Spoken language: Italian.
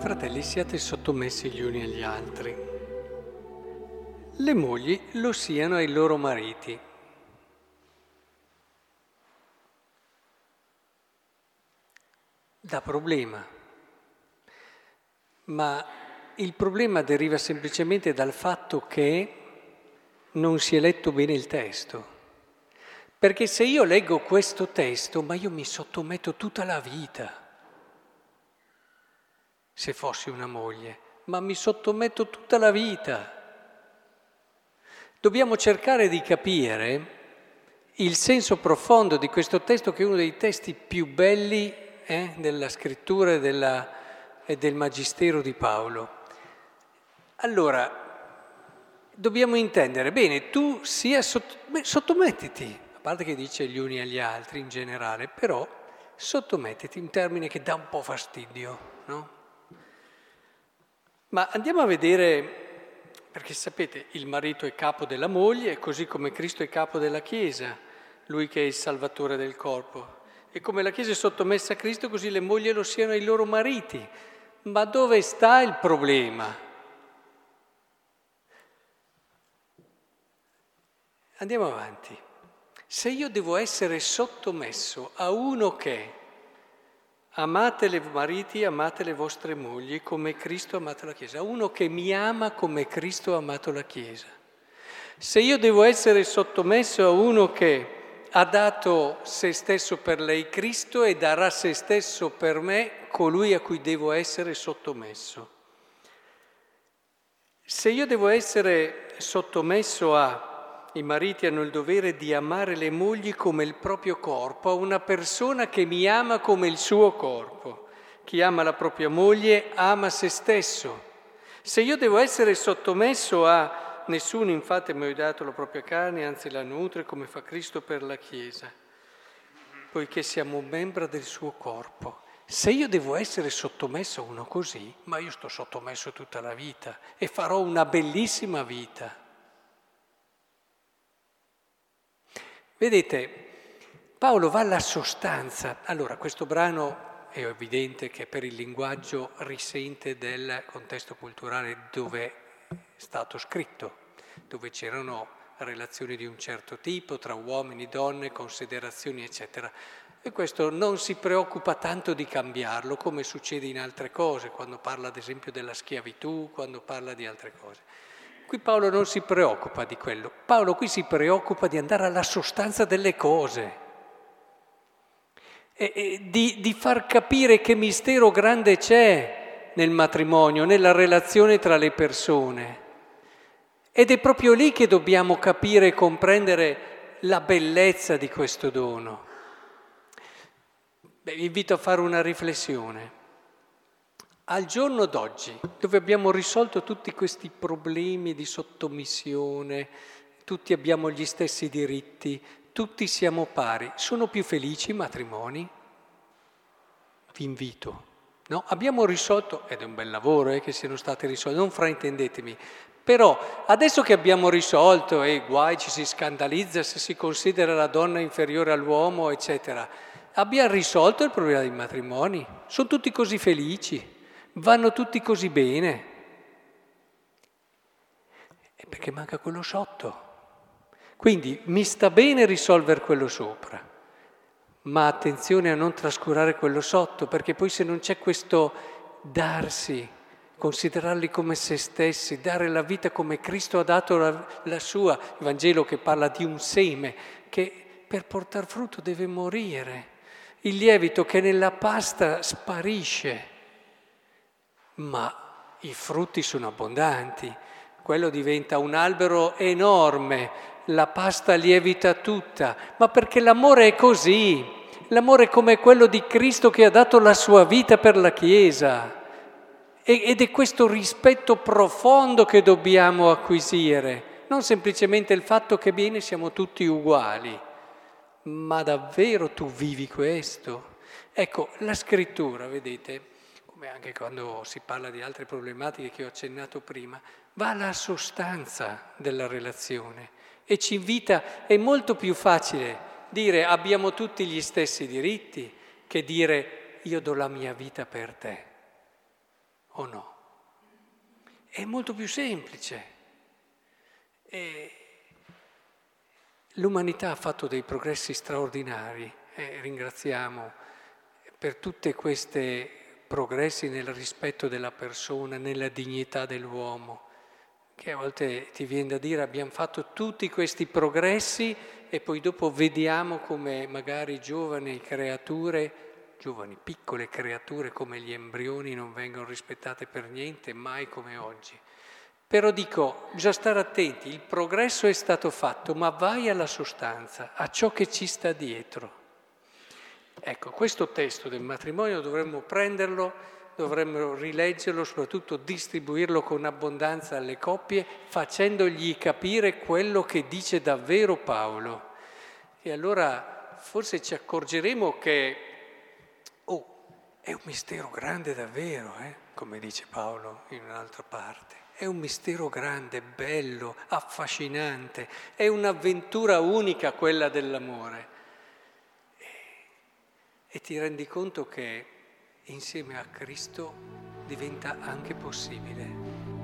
Fratelli, siate sottomessi gli uni agli altri. Le mogli lo siano ai loro mariti. Da problema. Ma il problema deriva semplicemente dal fatto che non si è letto bene il testo. Perché se io leggo questo testo, ma io mi sottometto tutta la vita se fossi una moglie, ma mi sottometto tutta la vita. Dobbiamo cercare di capire il senso profondo di questo testo che è uno dei testi più belli eh, della scrittura e, della, e del Magistero di Paolo. Allora, dobbiamo intendere, bene, tu sia sott- beh, sottomettiti, a parte che dice gli uni agli altri in generale, però sottomettiti, un termine che dà un po' fastidio, no? Ma andiamo a vedere, perché sapete, il marito è capo della moglie, così come Cristo è capo della Chiesa, lui che è il salvatore del corpo. E come la Chiesa è sottomessa a Cristo, così le mogli lo siano ai loro mariti. Ma dove sta il problema? Andiamo avanti. Se io devo essere sottomesso a uno che Amate le mariti, amate le vostre mogli come Cristo ha amato la Chiesa. Uno che mi ama come Cristo ha amato la Chiesa. Se io devo essere sottomesso a uno che ha dato se stesso per lei Cristo e darà se stesso per me colui a cui devo essere sottomesso. Se io devo essere sottomesso a i mariti hanno il dovere di amare le mogli come il proprio corpo, a una persona che mi ama come il suo corpo. Chi ama la propria moglie ama se stesso. Se io devo essere sottomesso a nessuno infatti mi ha dato la propria carne, anzi la nutre come fa Cristo per la Chiesa, poiché siamo membra del suo corpo. Se io devo essere sottomesso a uno così, ma io sto sottomesso tutta la vita e farò una bellissima vita. Vedete, Paolo va alla sostanza. Allora, questo brano è evidente che per il linguaggio risente del contesto culturale dove è stato scritto, dove c'erano relazioni di un certo tipo tra uomini, donne, considerazioni, eccetera. E questo non si preoccupa tanto di cambiarlo come succede in altre cose, quando parla ad esempio della schiavitù, quando parla di altre cose. Qui Paolo non si preoccupa di quello, Paolo qui si preoccupa di andare alla sostanza delle cose, e, e di, di far capire che mistero grande c'è nel matrimonio, nella relazione tra le persone. Ed è proprio lì che dobbiamo capire e comprendere la bellezza di questo dono. Beh, vi invito a fare una riflessione al giorno d'oggi, dove abbiamo risolto tutti questi problemi di sottomissione, tutti abbiamo gli stessi diritti, tutti siamo pari, sono più felici i matrimoni? Vi invito. No? Abbiamo risolto, ed è un bel lavoro eh, che siano stati risolti, non fraintendetemi, però adesso che abbiamo risolto e guai ci si scandalizza se si considera la donna inferiore all'uomo, eccetera, abbiamo risolto il problema dei matrimoni, sono tutti così felici vanno tutti così bene? È perché manca quello sotto. Quindi mi sta bene risolvere quello sopra, ma attenzione a non trascurare quello sotto, perché poi se non c'è questo darsi, considerarli come se stessi, dare la vita come Cristo ha dato la, la sua, il Vangelo che parla di un seme, che per portare frutto deve morire, il lievito che nella pasta sparisce ma i frutti sono abbondanti, quello diventa un albero enorme, la pasta lievita tutta, ma perché l'amore è così, l'amore è come quello di Cristo che ha dato la sua vita per la Chiesa. Ed è questo rispetto profondo che dobbiamo acquisire, non semplicemente il fatto che bene siamo tutti uguali, ma davvero tu vivi questo. Ecco, la scrittura, vedete, come anche quando si parla di altre problematiche che ho accennato prima, va alla sostanza della relazione e ci invita, è molto più facile dire abbiamo tutti gli stessi diritti che dire io do la mia vita per te. o no? È molto più semplice. E l'umanità ha fatto dei progressi straordinari e ringraziamo per tutti questi progressi nel rispetto della persona, nella dignità dell'uomo, che a volte ti viene da dire abbiamo fatto tutti questi progressi e poi dopo vediamo come magari giovani creature giovani, piccole creature come gli embrioni non vengono rispettate per niente, mai come oggi. Però dico, bisogna stare attenti, il progresso è stato fatto, ma vai alla sostanza, a ciò che ci sta dietro. Ecco, questo testo del matrimonio dovremmo prenderlo, dovremmo rileggerlo, soprattutto distribuirlo con abbondanza alle coppie, facendogli capire quello che dice davvero Paolo. E allora forse ci accorgeremo che è un mistero grande davvero, eh? come dice Paolo in un'altra parte. È un mistero grande, bello, affascinante, è un'avventura unica quella dell'amore. E, ti rendi conto che insieme a Cristo diventa anche possibile.